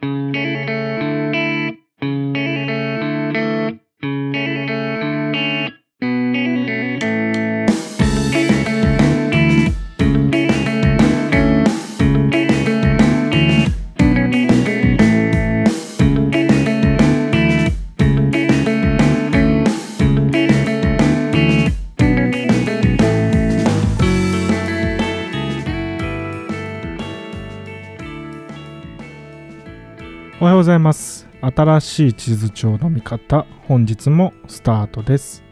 Mm-hmm. おはようございます。新しい地図帳の見方、本日もスタートです。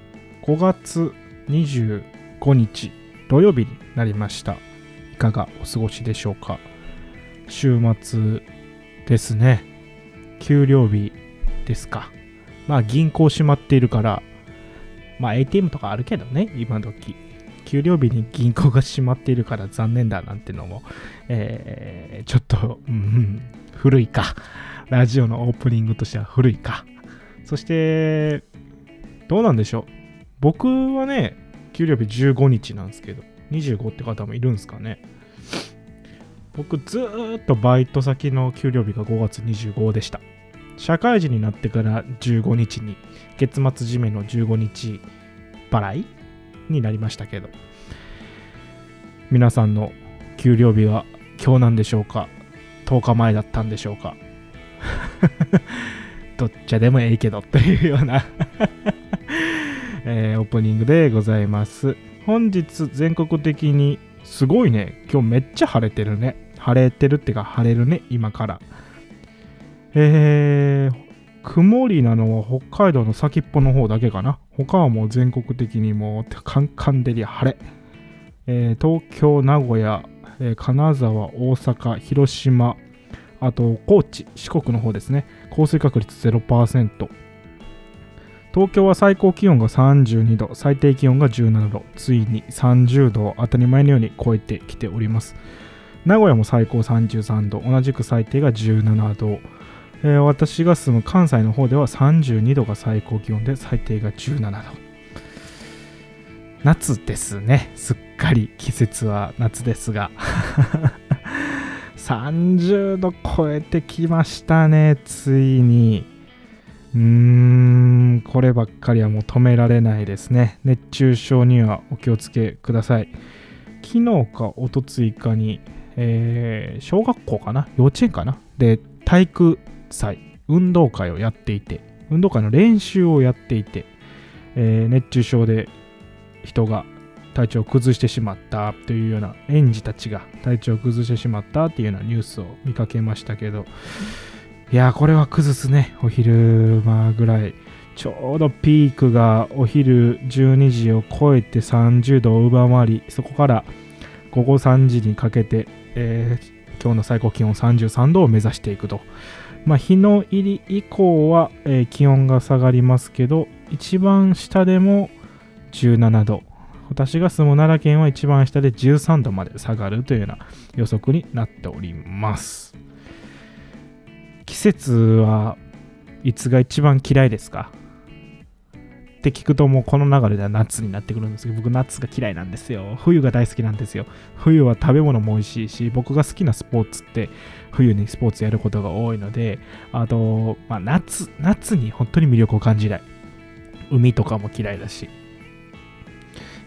5月25日土曜日になりました。いかがお過ごしでしょうか？週末ですね。給料日ですか。まあ銀行閉まっているから、まあ ATM とかあるけどね、今時。給料日に銀行が閉まっているから残念だなんてのも、えーちょっと、うん、古いか。ラジオのオープニングとしては古いか。そして、どうなんでしょう。僕はね、給料日15日なんですけど、25って方もいるんですかね。僕ずーっとバイト先の給料日が5月25でした。社会人になってから15日に、月末締めの15日払いになりましたけど、皆さんの給料日は今日なんでしょうか ?10 日前だったんでしょうか？どっちでもええけどというような えーオープニングでございます。本日全国的にすごいね、今日めっちゃ晴れてるね。晴れてるってか晴れるね、今から。えー、曇りなのは北海道の先っぽの方だけかな。他はもう全国的にもうカンカン照り晴れ。えー東京、名古屋、えー金沢、大阪、広島、あと高知、四国の方ですね。降水確率0%。東京は最高気温が32度、最低気温が17度、ついに30度を当たり前のように超えてきております。名古屋も最高33度、同じく最低が17度。えー私が住む関西の方では32度が最高気温で最低が17度。夏ですね。すっかり季節は夏ですが。30度超えてきましたね、ついに。うーん、こればっかりはもう止められないですね。熱中症にはお気をつけください。昨日か一昨日かに、えー小学校かな？幼稚園かな？で、体育祭、運動会をやっていて、運動会の練習をやっていて、えー熱中症で人が体調を崩してしまったというような園児たちが体調を崩してしまったっていうようなニュースを見かけましたけどいやーこれは崩すねお昼間ぐらい。ちょうどピークがお昼12時を超えて30度を上回りそこから午後3時にかけて、えー今日の最高気温33度を目指していくと。まあ日の入り以降は、えー気温が下がりますけど一番下でも17度。私が住む奈良県は一番下で13度まで下がるというような予測になっております。季節はいつが一番嫌いですか？って聞くともうこの流れでは夏になってくるんですけど僕夏が嫌いなんですよ。冬が大好きなんですよ。冬は食べ物も美味しいし僕が好きなスポーツって冬にスポーツやることが多いのであと、まあ、夏夏に本当に魅力を感じない。海とかも嫌いだし。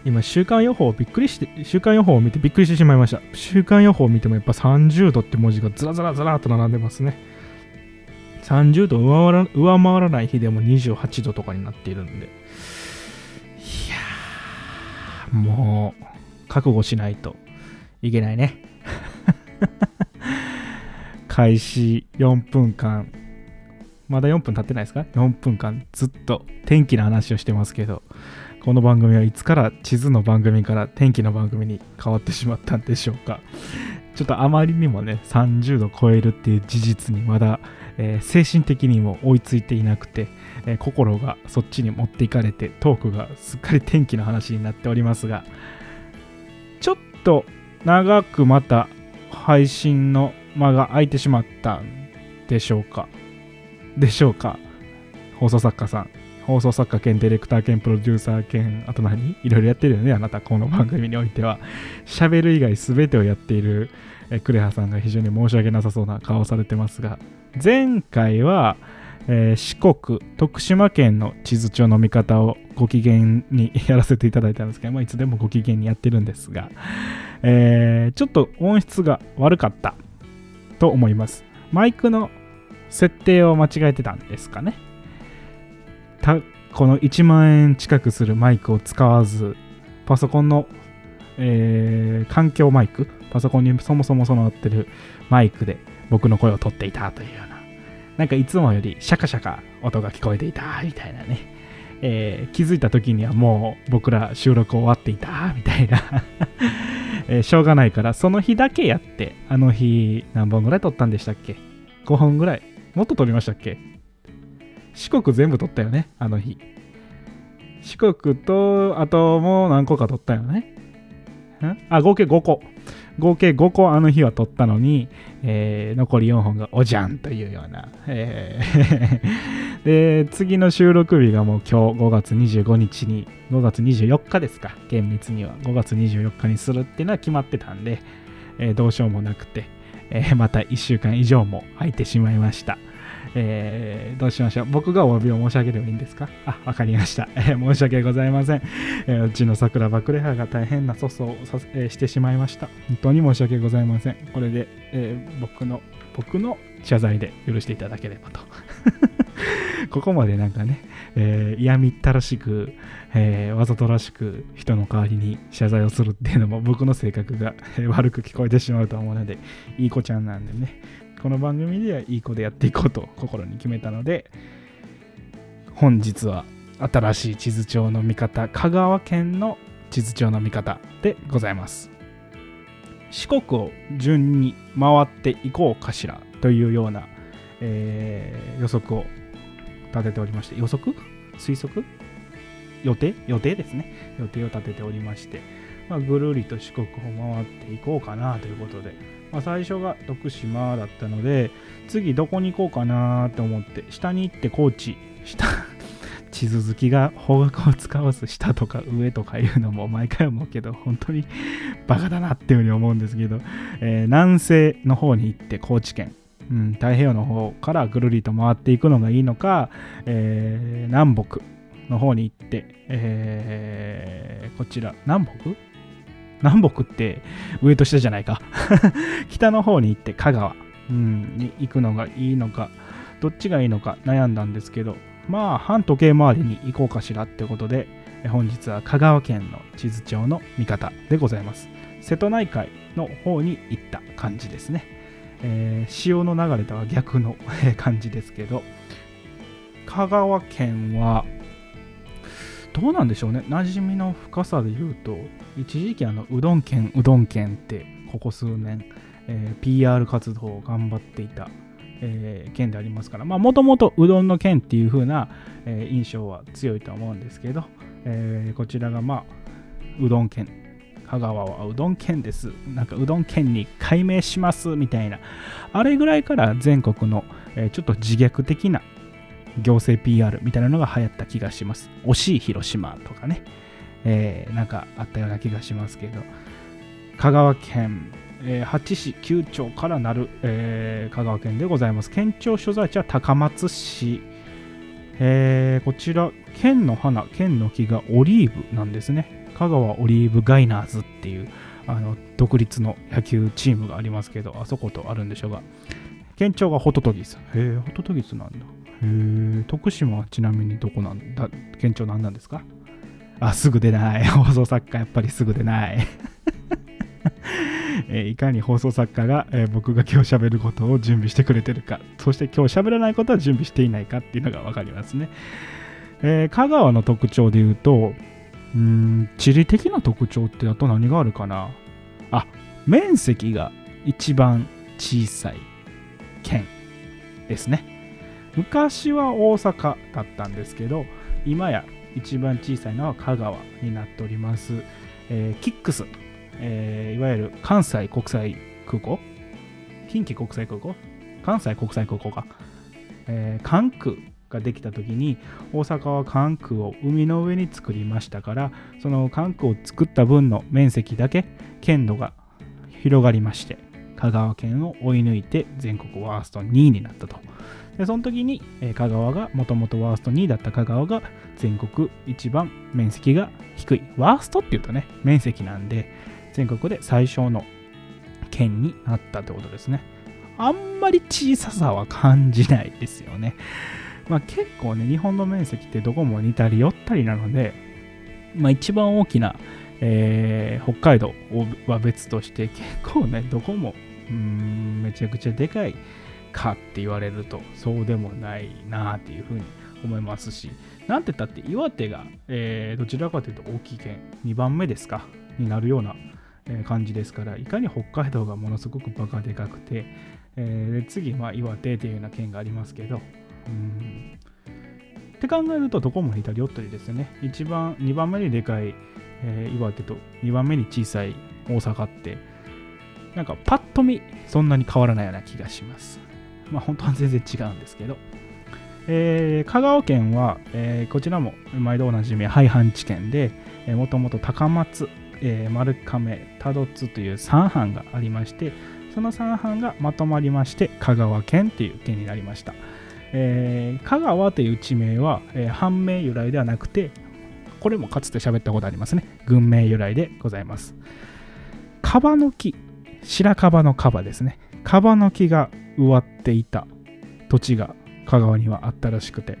今週間予報をびっくりして週間予報を見てびっくりしてしまいました。週間予報を見てもやっぱ30度って文字がずらずらずらっと並んでますね。30度上回ら上回らない日でも28度とかになっているんで。いやーもう覚悟しないといけないね。開始4分間。まだ4分経ってないですか ?4 分間ずっと。天気の話をしてますけど。この番組はいつから地図の番組から天気の番組に変わってしまったんでしょうか。ちょっとあまりにもね30度超えるっていう事実にまだ、えー精神的にも追いついていなくて、えー心がそっちに持っていかれてトークがすっかり天気の話になっておりますがちょっと長くまた配信の間が空いてしまったんでしょうか？でしょうか？放送作家さん。放送作家兼ディレクター兼プロデューサー兼あと何？いろいろやってるよねあなたこの番組においては。喋る以外全てをやっているえクレハさんが非常に申し訳なさそうな顔をされてますが。前回は、えー、四国徳島県の地図帳の見方をご機嫌にやらせていただいたんですけど、まあ、いつでもご機嫌にやってるんですが、えー、ちょっと音質が悪かった。と思います。マイクの設定を間違えてたんですかね。この1万円近くするマイクを使わずパソコンの、えー、環境マイクパソコンにそもそも備わってるマイクで僕の声を取っていたというような。なんかいつもよりシャカシャカ音が聞こえていたみたいなね、えー、気づいた時にはもう僕ら収録終わっていたみたいな。えー、しょうがないからその日だけやってあの日何本ぐらい撮ったんでしたっけ？5本ぐらい。もっと撮りましたっけ？四国全部撮ったよねあの日。四国とあともう何個か撮ったよね。ん？あ合計5個。合計5個あの日は撮ったのに、えー、残り4本がおじゃんというような、えー で次の収録日がもう今日5月25日に5月24日ですか。厳密には。5月24日にするっていうのは決まってたんで、えー、どうしようもなくて、えー、また1週間以上も空いてしまいました。えー、どうしましょう。僕がお詫びを申し上げればいいんですか？あ、わかりました。えー、申し訳ございません。えー、うちの桜バクレハが大変な粗相をさ、えしてしまいました。本当に申し訳ございません。これで、え僕の、僕の謝罪で許していただければと。ここまでなんかね、え嫌みったらしく、えわざとらしく人の代わりに謝罪をするっていうのも僕の性格が悪く聞こえてしまうと思うので、いい子ちゃんなんでね、この番組ではいい子でやっていこうと心に決めたので本日は新しい地図帳の見方香川県の地図帳の見方でございます。四国を順に回っていこうかしらというような、えー、予測を立てておりまして予測？推測？予定予定ですね予定を立てておりまして、まあ、ぐるりと四国を回っていこうかなということでまあ、最初が徳島だったので次どこに行こうかなと思って下に行って高知下 地図好きが方角を使わず下とか上とかいうのも毎回思うけど本当に バカだなっていうふうに思うんですけど、えー、南西の方に行って高知県、うん、太平洋の方からぐるりと回っていくのがいいのか、えー、南北の方に行って、えー、こちら南北？南北って上と下じゃないか。北の方に行って香川、うん、に行くのがいいのかどっちがいいのか悩んだんですけどまあ反時計回りに行こうかしらってことで本日は香川県の地図帳の見方でございます。瀬戸内海の方に行った感じですね、えー、潮の流れとは逆の 感じですけど香川県はどうなんでしょうね。馴染みの深さで言うと一時期あのうどん県うどん県ってここ数年、えー、PR 活動を頑張っていた、えー、県でありますからまあもともとうどんの県っていう風な、えー、印象は強いと思うんですけど、えー、こちらがまあうどん県。香川はうどん県です。なんかうどん県に改名しますみたいな。あれぐらいから全国の、えー、ちょっと自虐的な行政 PR みたいなのが流行った気がします。惜しい広島とかね。えー、なんかあったような気がしますけど。香川県、えー、八市九町からなる、えー、香川県でございます。県庁所在地は高松市、えー、こちら県の花県の木がオリーブなんですね。香川オリーブガイナーズっていうあの独立の野球チームがありますけどあそことあるんでしょうが。県庁がホトトギス。へえホトトギスなんだ。へえ徳島はちなみにどこなんだ？県庁何なんですか？あ、すぐ出ない。放送作家、やっぱりすぐ出ない。えいかに放送作家が、え、僕が今日喋ることを準備してくれてるか、そして今日喋らないことは準備していないかっていうのが分かりますね。えー、香川の特徴で言うと、うん、地理的な特徴ってあと何があるかな？あ、面積が一番小さい県ですね。昔は大阪だったんですけど、今や一番小さいのは香川になっております。えー、キックス、えー、いわゆる関西国際空港？近畿国際空港？関西国際空港か。えー、関空ができた時に大阪は関空を海の上に作りましたからその関空を作った分の面積だけ県土が広がりまして香川県を追い抜いて全国ワースト2位になったとでその時に、えー、香川がもともとワースト2位だった香川が全国一番面積が低い。ワーストっていうとね。面積なんで全国で最小の県になったってことですね。あんまり小ささは感じないですよね。まあ、結構ね日本の面積ってどこも似たり寄ったりなので、まあ、一番大きな、えー、北海道は別として結構ねどこもうんめちゃくちゃでかいかって言われるとそうでもないなっていうふうに思いますしなんて言ったって岩手が、えー、どちらかというと大きい県2番目ですかになるような感じですからいかに北海道がものすごくバカでかくて、えー、次、まあ、岩手というような県がありますけどうん。って考えるとどこも似たり寄ったりですよね。一番2番目にでかい、えー、岩手と2番目に小さい大阪ってなんかパッと見そんなに変わらないような気がします。まあ本当は全然違うんですけどえー、香川県は、えー、こちらも毎度おなじみ廃藩置県で、もともと高松、えー、丸亀、多度津という3藩がありまして、その3藩がまとまりまして、香川県という県になりました。えー、香川という地名は、えー、藩名由来ではなくて、これもかつて喋ったことありますね。軍名由来でございます。カバの木、白樺の樺ですね。カバの木が植わっていた土地が香川にはあったらしくて、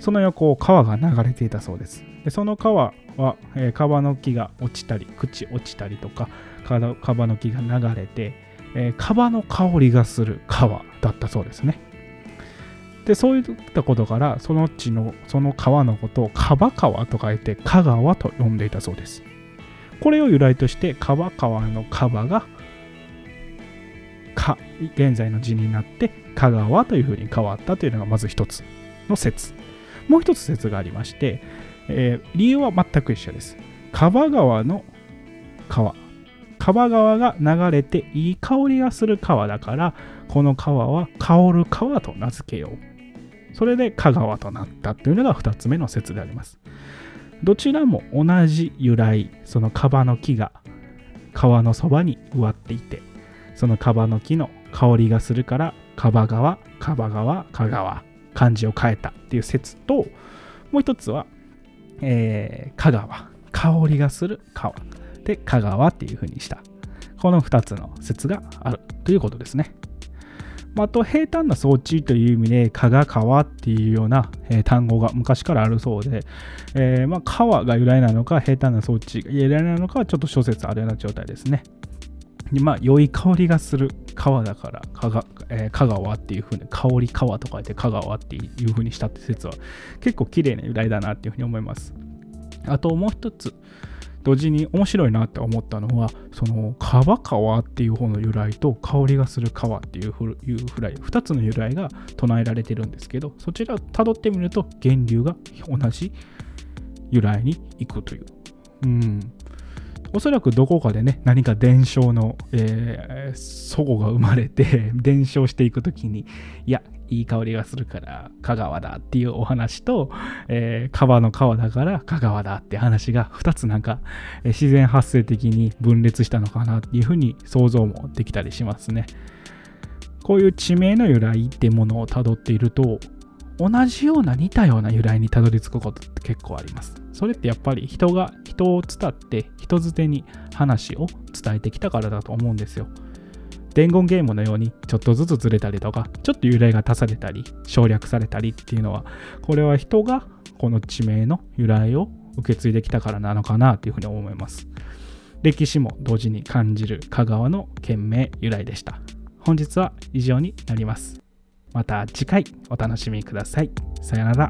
その横を川が流れていたそうです。でその川は、えー、川の木が落ちたり、朽ち落ちたりとか、川の木が流れて、えー、川の香りがする川だったそうですね。でそういったことからその地のその川のことをカバ川と書いて香川と呼んでいたそうですこれを由来としてカバ川のカバがか現在の字になって香川というふうに変わったというのがまず一つの説。もう一つ説がありまして、えー、理由は全く一緒です。カバ川の川。カバ川が流れていい香りがする川だからこの川は香る川と名付けよう。それで香川となったというのが2つ目の説であります。どちらも同じ由来、そのカバの木が川のそばに植わっていて、そのカバの木の香りがするから、カバ川、カバ川、香川、漢字を変えたっていう説と、もう一つは、えー、香川、香りがする川で香川っていう風にした。この2つの説があるということですね。あと平坦な装置という意味で、加賀川っていうような、えー、単語が昔からあるそうで、えー、まあ、川が由来なのか、平坦な装置が由来なのかはちょっと諸説あるような状態ですね。でまあ、良い香りがする川だから、香川,、えー、香川っていう風に、香り川と書いて香川っていう風にしたって説は結構綺麗な由来だなっていう風に思います。あともう一つ、同時に面白いなって思ったのはそのカバ川っていう方の由来と香りがする川っていうフライ2つの由来が唱えられてるんですけどそちらをたどってみると源流が同じ由来に行くという。うんおそらくどこかでね、何か伝承の、えー、祖母が生まれて、伝承していくときに、いや、いい香りがするから香川だっていうお話と、えー、川の川だから香川だって話が2つなんか、え、自然発生的に分裂したのかなっていうふうに想像もできたりしますね。こういう地名の由来ってものをたどっていると同じような似たような由来にたどり着くことって結構あります。それってやっぱり人が人を伝って人づてに話を伝えてきたからだと思うんですよ。伝言ゲームのようにちょっとずつずれたりとか、ちょっと由来が足されたり、省略されたりっていうのは、これは人がこの地名の由来を受け継いできたからなのかなというふうに思います。歴史も同時に感じる香川の県名由来でした。本日は以上になります。また次回お楽しみください。さよなら。